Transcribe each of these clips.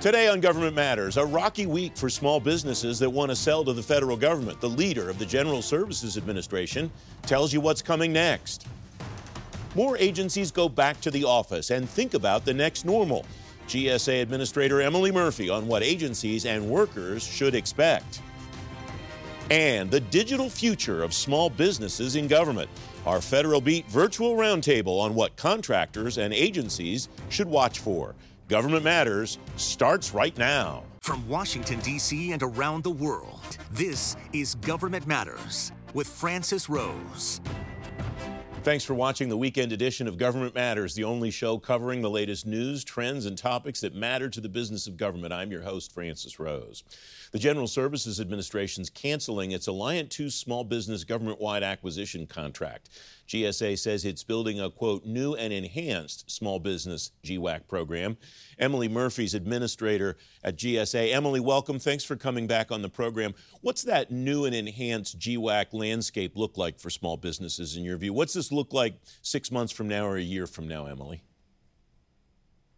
Today on Government Matters, a rocky week for small businesses that want to sell to the federal government. The leader of the General Services Administration tells you what's coming next. More agencies go back to the office and think about the next normal. GSA Administrator Emily Murphy on what agencies and workers should expect. And the digital future of small businesses in government. Our Federal Beat virtual roundtable on what contractors and agencies should watch for. Government Matters starts right now. From Washington, D.C. and around the world, this is Government Matters with Francis Rose. Thanks for watching the weekend edition of Government Matters, the only show covering the latest news, trends, and topics that matter to the business of government. I'm your host, Francis Rose. The General Services Administration is canceling its Alliant 2 small business government wide acquisition contract. GSA says it's building a quote, new and enhanced small business GWAC program. Emily Murphy's administrator at GSA. Emily, welcome. Thanks for coming back on the program. What's that new and enhanced GWAC landscape look like for small businesses in your view? What's this look like six months from now or a year from now, Emily?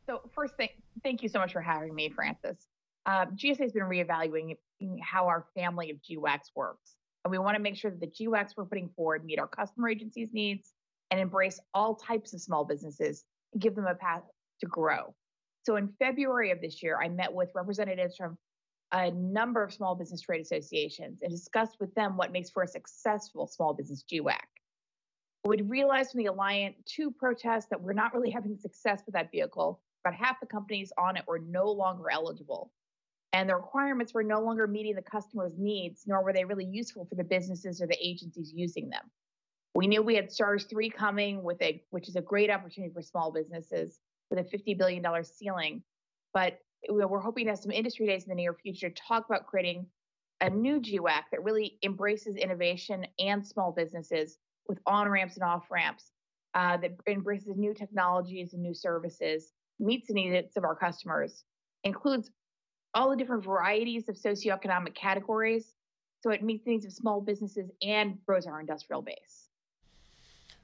So, first thing, thank you so much for having me, Francis. Uh, GSA has been reevaluating how our family of GWACs works. And we want to make sure that the GWACs we're putting forward meet our customer agencies' needs and embrace all types of small businesses and give them a path to grow. So in February of this year, I met with representatives from a number of small business trade associations and discussed with them what makes for a successful small business GWAC. We realized from the Alliant 2 protest that we're not really having success with that vehicle. About half the companies on it were no longer eligible and the requirements were no longer meeting the customer's needs, nor were they really useful for the businesses or the agencies using them. We knew we had STARS 3 coming with a which is a great opportunity for small businesses with a $50 billion ceiling. But we're hoping to have some industry days in the near future to talk about creating a new GWAC that really embraces innovation and small businesses with on ramps and off ramps, uh, that embraces new technologies and new services, meets the needs of our customers, includes all the different varieties of socioeconomic categories. So it meets the needs of small businesses and grows our industrial base.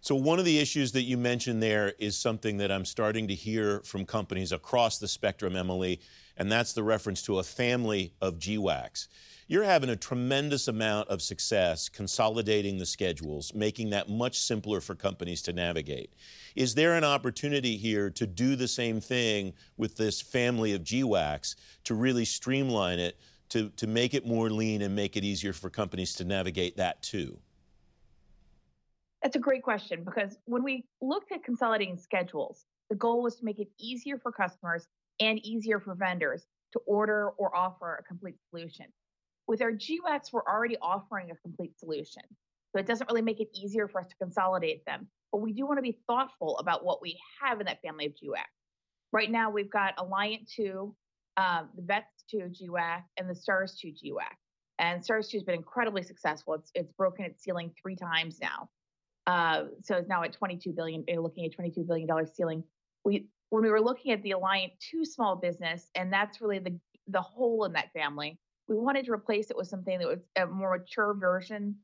So, one of the issues that you mentioned there is something that I'm starting to hear from companies across the spectrum, Emily, and that's the reference to a family of GWACs. You're having a tremendous amount of success consolidating the schedules, making that much simpler for companies to navigate. Is there an opportunity here to do the same thing with this family of GWACs to really streamline it, to, to make it more lean and make it easier for companies to navigate that too? That's a great question because when we looked at consolidating schedules, the goal was to make it easier for customers and easier for vendors to order or offer a complete solution. With our GWACs, we're already offering a complete solution. So it doesn't really make it easier for us to consolidate them. But we do want to be thoughtful about what we have in that family of GWAC. Right now, we've got Alliant 2, um, the VETS 2 GWAC, and the STARS 2 GWAC. And STARS 2 has been incredibly successful. It's, it's broken its ceiling three times now. Uh, so it's now at 22 billion, eh, looking at 22 billion dollar ceiling. We when we were looking at the Alliant 2 small business, and that's really the the hole in that family we wanted to replace it with something that was a more mature version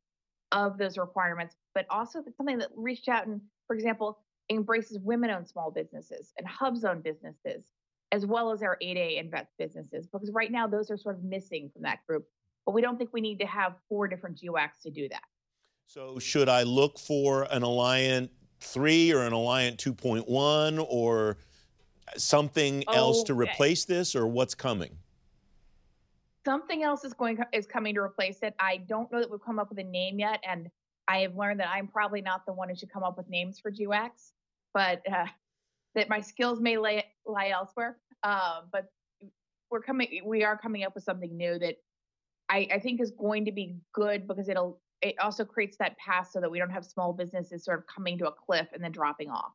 of those requirements, but also something that reached out and, for example, embraces women-owned small businesses and HubZone businesses, as well as our 8A and VETS businesses, because right now those are sort of missing from that group. But we don't think we need to have four different GWACs to do that. So should I look for an Alliant 3 or an Alliant 2.1 or something oh, else to oh, replace this, or what's coming? Something else is going is coming to replace it. I don't know that we've come up with a name yet, and I have learned that I'm probably not the one who should come up with names for GWACs, but uh, that my skills may lay, lie elsewhere. Um, but we're coming, we are coming up with something new that I, I think is going to be good because it'll it also creates that path so that we don't have small businesses sort of coming to a cliff and then dropping off.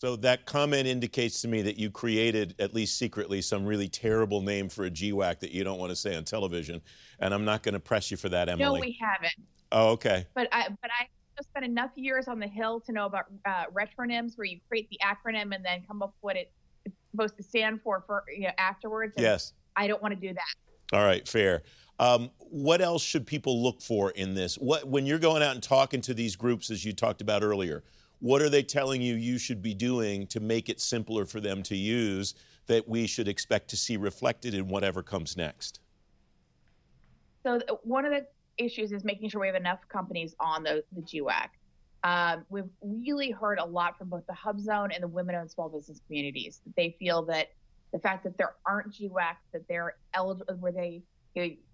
So that comment indicates to me that you created, at least secretly, some really terrible name for a GWAC that you don't want to say on television, and I'm not going to press you for that, Emily. No, we haven't. Oh, okay. But I, but I spent enough years on the Hill to know about uh, retronyms, where you create the acronym and then come up with what it's supposed to stand for for you know, afterwards. yes. I don't want to do that. All right, fair. Um, what else should people look for in this? What when you're going out and talking to these groups, as you talked about earlier? What are they telling you you should be doing to make it simpler for them to use that we should expect to see reflected in whatever comes next? So one of the issues is making sure we have enough companies on the, the GWAC. Um, we've really heard a lot from both the Hub Zone and the women-owned small business communities. That they feel that the fact that there aren't GWACs, that they're eligible, where they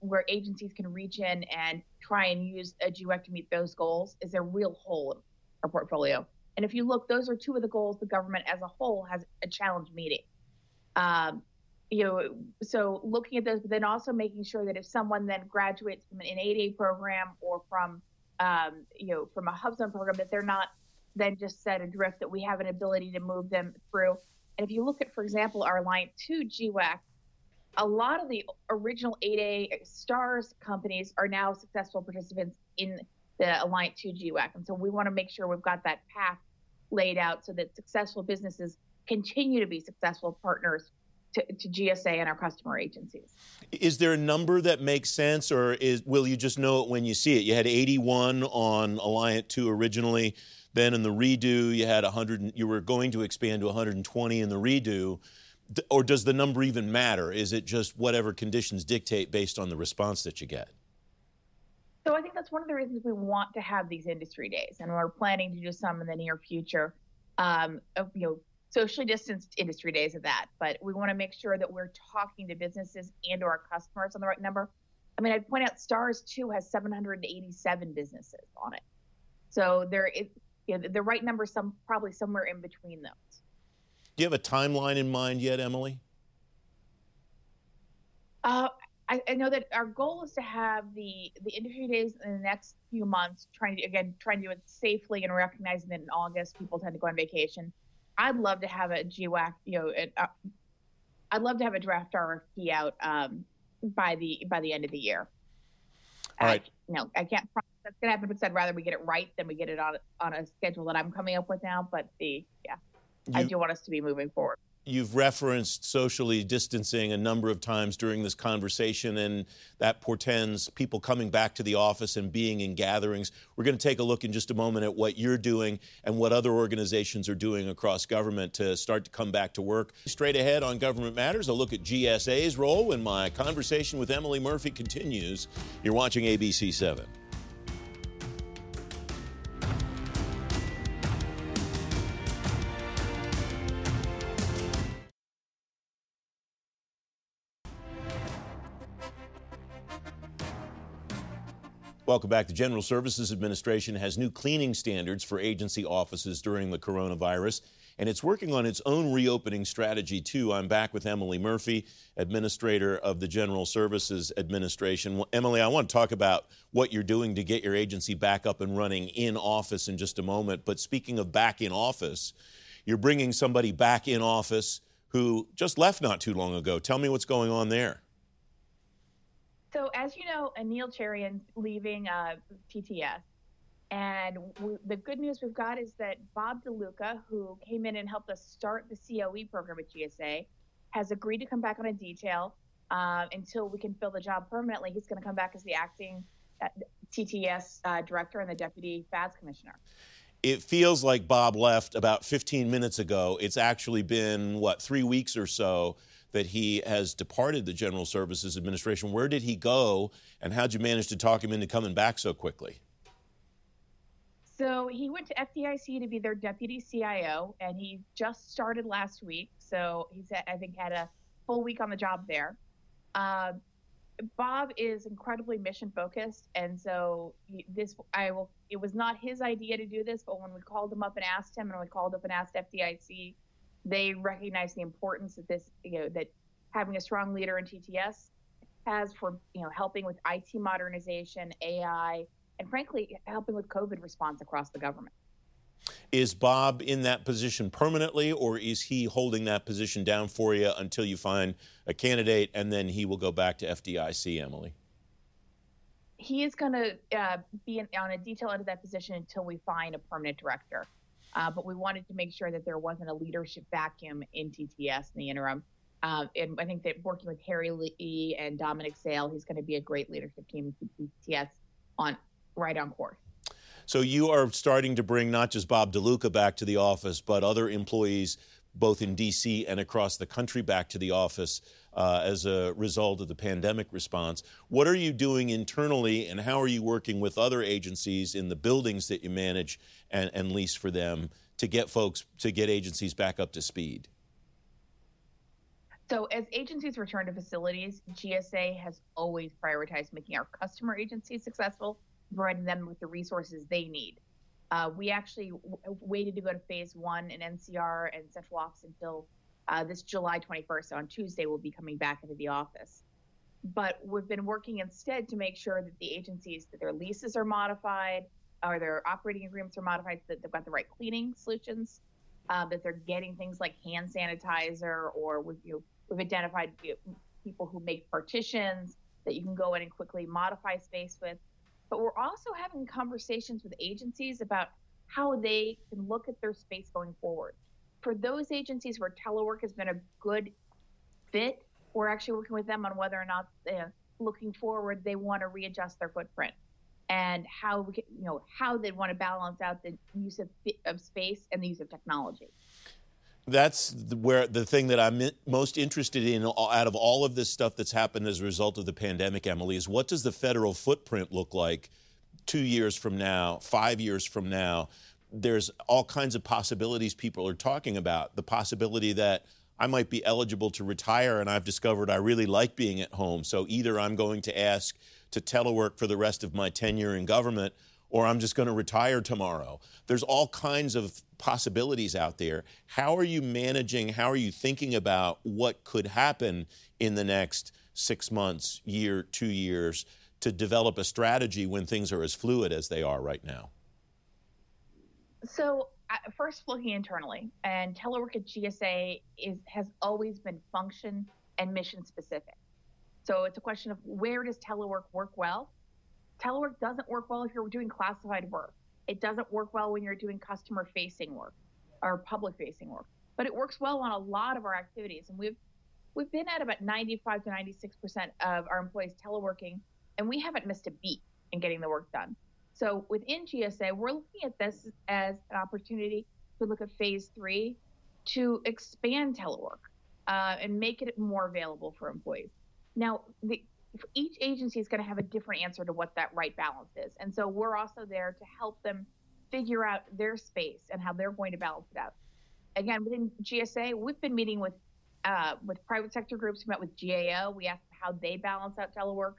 where agencies can reach in and try and use a GWAC to meet those goals, is a real hole in our portfolio. And if you look, those are two of the goals the government as a whole has a challenge meeting. Um, you know, so looking at those, but then also making sure that if someone then graduates from an 8A program or from, um, you know, from a HubZone program, that they're not then just set adrift, that we have an ability to move them through. And if you look at, for example, our Alliant 2 GWAC, a lot of the original 8A STARS companies are now successful participants in the Alliant 2 GWAC. And so we want to make sure we've got that path laid out so that successful businesses continue to be successful partners to, to, GSA and our customer agencies. Is there a number that makes sense, or is, will you just know it when you see it? You had 81 on Alliant 2 originally. Then in the redo, you had 100. You were going to expand to 120 in the redo. Or does the number even matter? Is it just whatever conditions dictate based on the response that you get? So I think that's one of the reasons we want to have these industry days, and we're planning to do some in the near future. Um, of, you know, socially distanced industry days of that, but we want to make sure that we're talking to businesses and our customers on the right number. I mean, I'd point out STARS 2 has 787 businesses on it. So there is you know, the right number some probably somewhere in between those. Do you have a timeline in mind yet, Emily? Uh, I, I, know that our goal is to have the the industry days in the next few months. Trying to again trying to do it safely and recognizing that in August people tend to go on vacation. I'd love to have a GWAC, you know, it, uh, I'd love to have a draft RFP out um, by the by the end of the year. All right. I, no, I can't promise that's gonna happen because I'd rather we get it right than we get it on on a schedule that I'm coming up with now. But the yeah, you, I do want us to be moving forward you've referenced socially distancing a number of times during this conversation, and that portends people coming back to the office and being in gatherings. We're going to take a look in just a moment at what you're doing and what other organizations are doing across government to start to come back to work. Straight ahead on Government Matters, a look at GSA's role when my conversation with Emily Murphy continues. You're watching ABC 7. Welcome back. The General Services Administration has new cleaning standards for agency offices during the coronavirus, and it's working on its own reopening strategy, too. I'm back with Emily Murphy, Administrator of the General Services Administration. Well, Emily, I want to talk about what you're doing to get your agency back up and running in office in just a moment. But speaking of back in office, you're bringing somebody back in office who just left not too long ago. Tell me what's going on there. So, as you know, Anil Cherian's leaving uh, TTS. And the good news we've got is that Bob DeLuca, who came in and helped us start the COE program at GSA, has agreed to come back on a detail uh, until we can fill the job permanently. He's going to come back as the acting uh, TTS uh, director and the deputy FAS commissioner. It feels like Bob left about 15 minutes ago. It's actually been, what, three weeks or so that he has departed the General Services Administration. Where did he go, and how'd you manage to talk him into coming back so quickly? So he went to FDIC to be their deputy CIO, and he just started last week. So he's, I think, had a full week on the job there. Uh, Bob is incredibly mission focused, and so this I will. It was not his idea to do this, but when we called him up and asked him, and we called up and asked FDIC they recognize the importance that this, you know, that having a strong leader in TTS has for, you know, helping with IT modernization, AI, and frankly, helping with COVID response across the government. Is Bob in that position permanently, or is he holding that position down for you until you find a candidate and then he will go back to FDIC, Emily? He is going to uh, be in, on a detail into that position until we find a permanent director. Uh, but we wanted to make sure that there wasn't a leadership vacuum in TTS in the interim. Uh, and I think that working with Harry Lee and Dominic Sale, he's going to be a great leadership team in TTS on right on course. So you are starting to bring not just Bob DeLuca back to the office, but other employees both in D.C. and across the country back to the office uh, as a result of the pandemic response. What are you doing internally, and how are you working with other agencies in the buildings that you manage and, and lease for them to get folks to get agencies back up to speed? So, as agencies return to facilities, GSA has always prioritized making our customer agencies successful, providing them with the resources they need. Uh, we actually w- waited to go to phase one in NCR and central office until uh, this July 21st. So on Tuesday, we'll be coming back into the office. But we've been working instead to make sure that the agencies, that their leases are modified, or their operating agreements are modified, that they've got the right cleaning solutions, uh, that they're getting things like hand sanitizer, or we've, you know, we've identified you know, people who make partitions that you can go in and quickly modify space with. But we're also having conversations with agencies about how they can look at their space going forward. For those agencies where telework has been a good fit, we're actually working with them on whether or not, uh, looking forward, they want to readjust their footprint and how we can, you know how they want to balance out the use of, of space and the use of technology that's where the thing that I'm most interested in out of all of this stuff that's happened as a result of the pandemic, Emily, is what does the federal footprint look like two years from now, five years from now? There's all kinds of possibilities people are talking about. The possibility that I might be eligible to retire, and I've discovered I really like being at home. So either I'm going to ask to telework for the rest of my tenure in government, or I'm just going to retire tomorrow. There's all kinds of possibilities out there. How are you managing, how are you thinking about what could happen in the next six months, year, two years to develop a strategy when things are as fluid as they are right now? So, uh, first looking internally, and telework at GSA is has always been function and mission specific. So it's a question of where does telework work well telework doesn't work well if you're doing classified work. It doesn't work well when you're doing customer facing work or public facing work. But it works well on a lot of our activities. And we've we've been at about 95 to 96 percent of our employees teleworking, and we haven't missed a beat in getting the work done. So within GSA, we're looking at this as an opportunity to look at phase three to expand telework uh, and make it more available for employees. Now, the each agency is going to have a different answer to what that right balance is. And so we're also there to help them figure out their space and how they're going to balance it out. Again, within GSA, we've been meeting with uh, with private sector groups. We met with GAO. We asked how they balance out telework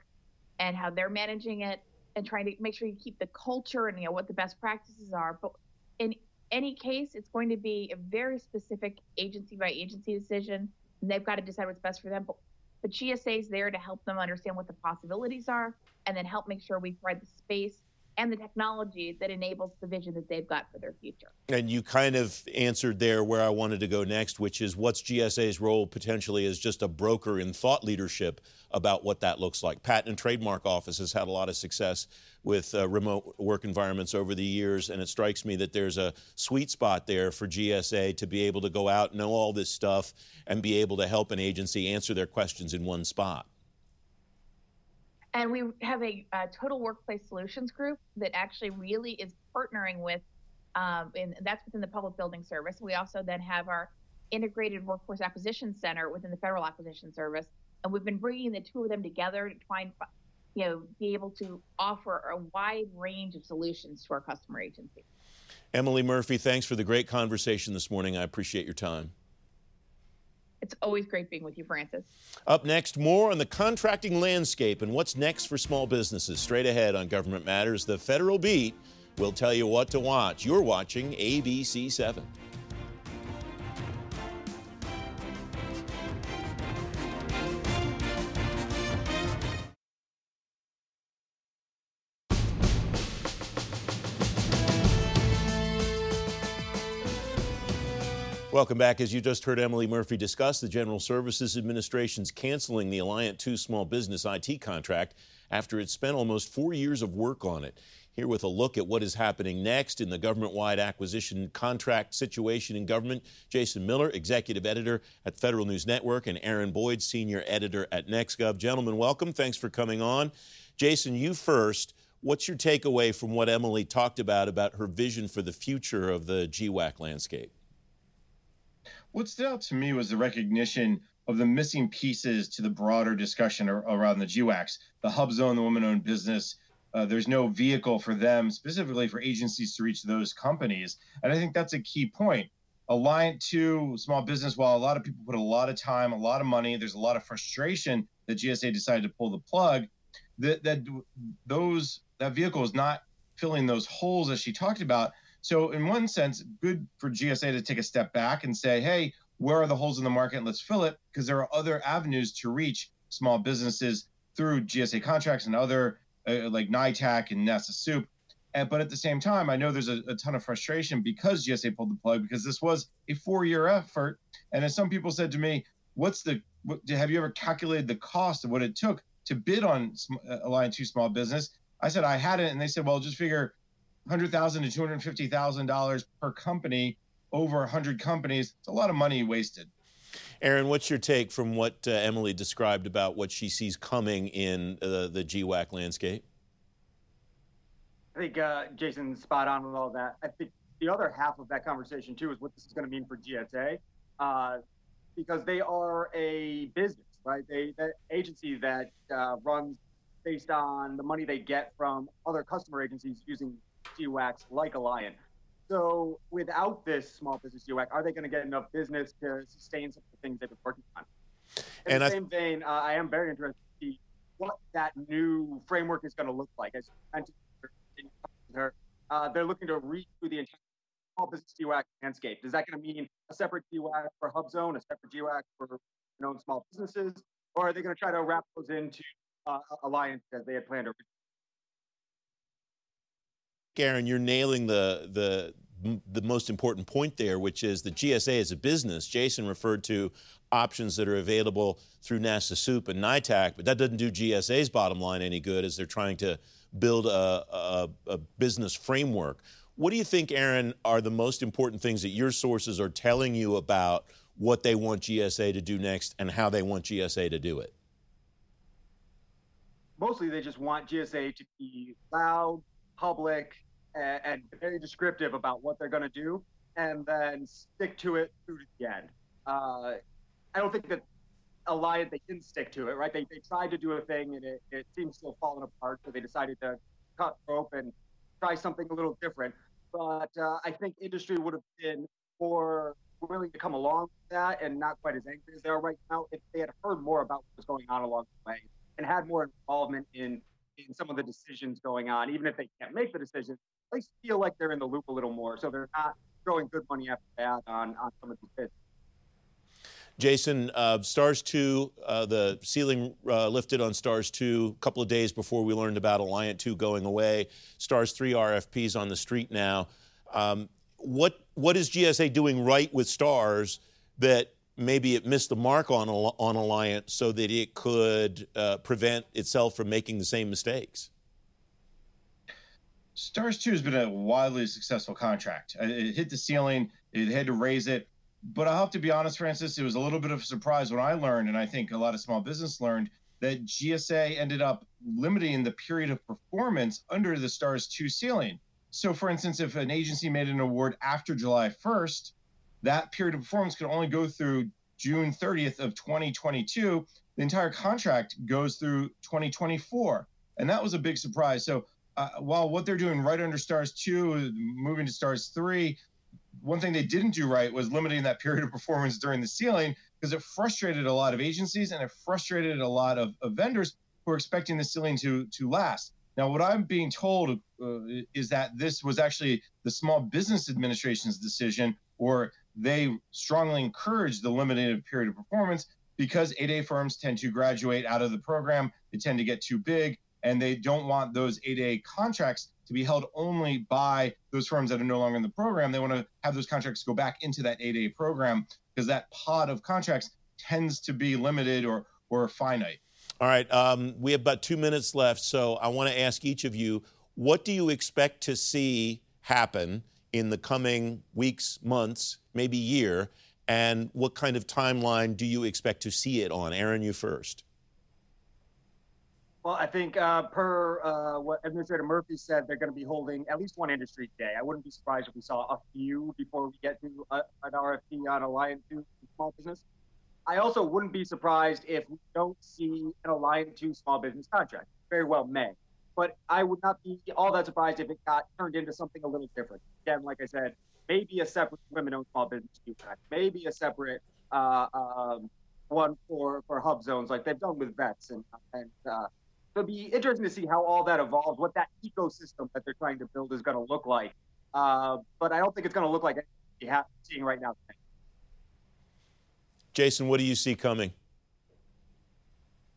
and how they're managing it, and trying to make sure you keep the culture and you know what the best practices are. But in any case, it's going to be a very specific agency by agency decision, and they've got to decide what's best for them. But but GSA is there to help them understand what the possibilities are and then help make sure we provide the space and the technology that enables the vision that they've got for their future. And you kind of answered there where I wanted to go next, which is what's GSA's role potentially as just a broker in thought leadership about what that looks like. Patent and Trademark Office has had a lot of success with uh, remote work environments over the years, and it strikes me that there's a sweet spot there for GSA to be able to go out, know all this stuff, and be able to help an agency answer their questions in one spot. And we have a, a, total workplace solutions group that actually really is partnering with, um, and that's within the public building service. We also then have our integrated workforce acquisition center within the federal acquisition service. And we've been bringing the two of them together to try and, you know, be able to offer a wide range of solutions to our customer agencies. Emily Murphy, thanks for the great conversation this morning. I appreciate your time. It's always great being with you, Francis. Up next, more on the contracting landscape and what's next for small businesses. Straight ahead on Government Matters, the Federal Beat will tell you what to watch. You're watching ABC 7. Welcome back. As you just heard Emily Murphy discuss, the General Services Administration's canceling the Alliant 2 small business IT contract after it spent almost four years of work on it. Here with a look at what is happening next in the government wide acquisition contract situation in government, Jason Miller, executive editor at Federal News Network, and Aaron Boyd, senior editor at NextGov. Gentlemen, welcome. Thanks for coming on. Jason, you first. What's your takeaway from what Emily talked about about her vision for the future of the GWAC landscape? What stood out to me was the recognition of the missing pieces to the broader discussion around the GWACs, the hub zone, the woman owned business. Uh, there's no vehicle for them, specifically for agencies to reach those companies. And I think that's a key point. Alliant 2 small business, while a lot of people put a lot of time, a lot of money, there's a lot of frustration that GSA decided to pull the plug. That that those that vehicle is not filling those holes as she talked about. So in one sense, good for GSA to take a step back and say, hey, where are the holes in the market? Let's fill it because there are other avenues to reach small businesses through GSA contracts and other uh, like NITAAC and NASA SEWP. And, but at the same time, I know there's a, a, ton of frustration because GSA pulled the plug because this was a four-year effort. And as some people said to me, "What's the? What, have you ever calculated the cost of what it took to bid on uh, Alliant Two Small Business?" I said I hadn't, and they said, "Well, just figure hundred thousand to two hundred fifty thousand dollars per company over 100 companies. It's a lot of money wasted. Aaron, what's your take from what uh, Emily described about what she sees coming in uh, the GWAC landscape? I think uh, Jason's spot on with all that. I think the other half of that conversation, too, is what this is going to mean for GSA uh, because they are a business, right? They that agency that uh, runs based on the money they get from other customer agencies using GWACs like Alliant. So without this small business GWAC, are they going to get enough business to sustain some of the things they've been working on? In and the I, same vein, uh, I am very interested to see what that new framework is going to look like. As mentioned, uh, they're looking to redo the entire small business GWAC landscape. Is that going to mean a separate GWAC for Hub Zone, a separate GWAC for known small businesses, or are they going to try to wrap those into uh, Alliant as they had planned originally? Aaron, you're nailing the the the most important point there, which is the GSA is a business. Jason referred to options that are available through NASA SEWP and NITAAC, but that doesn't do GSA's bottom line any good as they're trying to build a, a, a business framework. What do you think, Aaron, are the most important things that your sources are telling you about what they want GSA to do next and how they want GSA to do it? Mostly, they just want GSA to be loud, public, and, and very descriptive about what they're going to do, and then stick to it through to the end. Uh, I don't think that Alliant they didn't stick to it, right? They, they tried to do a thing and it, it seems still falling apart, so they decided to cut rope and try something a little different. But uh, I think industry would have been more willing to come along with that and not quite as angry as they are right now if they had heard more about what was going on along the way and had more involvement in in some of the decisions going on, even if they can't make the decision, least feel like they're in the loop a little more. So they're not throwing good money after bad on, on some of these bids. Jason, uh, Stars 2, uh, the ceiling uh, lifted on Stars 2 a couple of days before we learned about Alliant 2 going away. Stars 3 RFPs on the street now. Um, what, what is GSA doing right with Stars that maybe it missed the mark on, on Alliant so that it could uh, prevent itself from making the same mistakes? Stars 2 has been a wildly successful contract. Uh, it hit the ceiling, it had to raise it. But I have to be honest, Francis, it was a little bit of a surprise when I learned, and I think a lot of small business learned, that GSA ended up limiting the period of performance under the Stars 2 ceiling. So, for instance, if an agency made an award after July 1st, that period of performance could only go through June 30th of 2022. The entire contract goes through 2024. And that was a big surprise. So uh, while what they're doing right under stars two, moving to stars three, one thing they didn't do right was limiting that period of performance during the ceiling because it frustrated a lot of agencies and it frustrated a lot of, of vendors who are expecting the ceiling to to last. Now, what I'm being told uh, is that this was actually the Small Business Administration's decision, or they strongly encouraged the limited period of performance because 8A firms tend to graduate out of the program. They tend to get too big and they don't want those 8A contracts to be held only by those firms that are no longer in the program. They want to have those contracts go back into that 8A program because that pod of contracts tends to be limited or or finite. All right, um, we have about two minutes left, so I want to ask each of you: What do you expect to see happen in the coming weeks, months, maybe year, and what kind of timeline do you expect to see it on? Aaron, you first. Well, I think uh, per uh, what Administrator Murphy said, they're going to be holding at least one industry day. I wouldn't be surprised if we saw a few before we get to a, an RFP on Alliant 2 small business. I also wouldn't be surprised if we don't see an Alliant 2 small business contract. Very well may. But I would not be all that surprised if it got turned into something a little different. Again, like I said, maybe a separate women-owned small business contract, maybe a separate uh, um, one for, for hub zones like they've done with vets and, and it'll be interesting to see how all that evolves, what that ecosystem that they're trying to build is going to look like. Uh, but I don't think it's going to look like you have seeing right now. Jason, what do you see coming?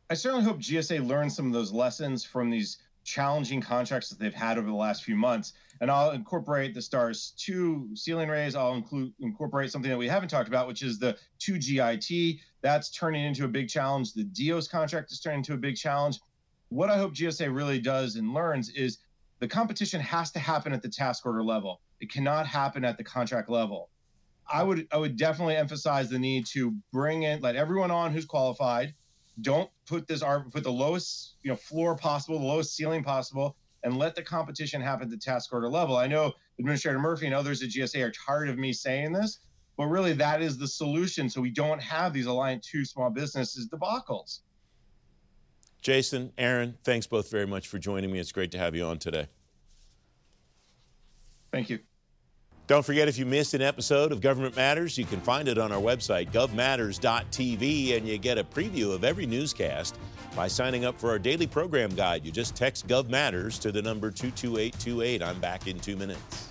I certainly hope GSA learns some of those lessons from these challenging contracts that they've had over the last few months. And I'll incorporate the STARS 2 ceiling raise. I'll include incorporate something that we haven't talked about, which is the 2GIT. That's turning into a big challenge. The DEOS contract is turning into a big challenge what I hope GSA really does and learns is the competition has to happen at the task order level. It cannot happen at the contract level. I would I would definitely emphasize the need to bring in let everyone on who's qualified. Don't put this put the lowest you know floor possible, the lowest ceiling possible, and let the competition happen at the task order level. I know Administrator Murphy and others at GSA are tired of me saying this, but really that is the solution. So we don't have these Alliant two small businesses debacles. Jason, Aaron, thanks both very much for joining me. It's great to have you on today. Thank you. Don't forget, if you missed an episode of Government Matters, you can find it on our website, govmatters.tv, and you get a preview of every newscast by signing up for our daily program guide. You just text Gov Matters to the number 22828. I'm back in two minutes.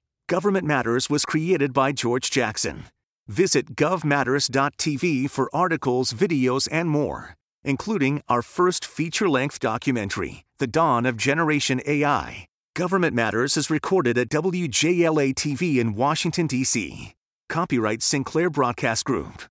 Government Matters was created by George Jackson. Visit govmatters.tv for articles, videos, and more, including our first feature length documentary, The Dawn of Generation AI. Government Matters is recorded at WJLA TV in Washington, D.C. Copyright Sinclair Broadcast Group.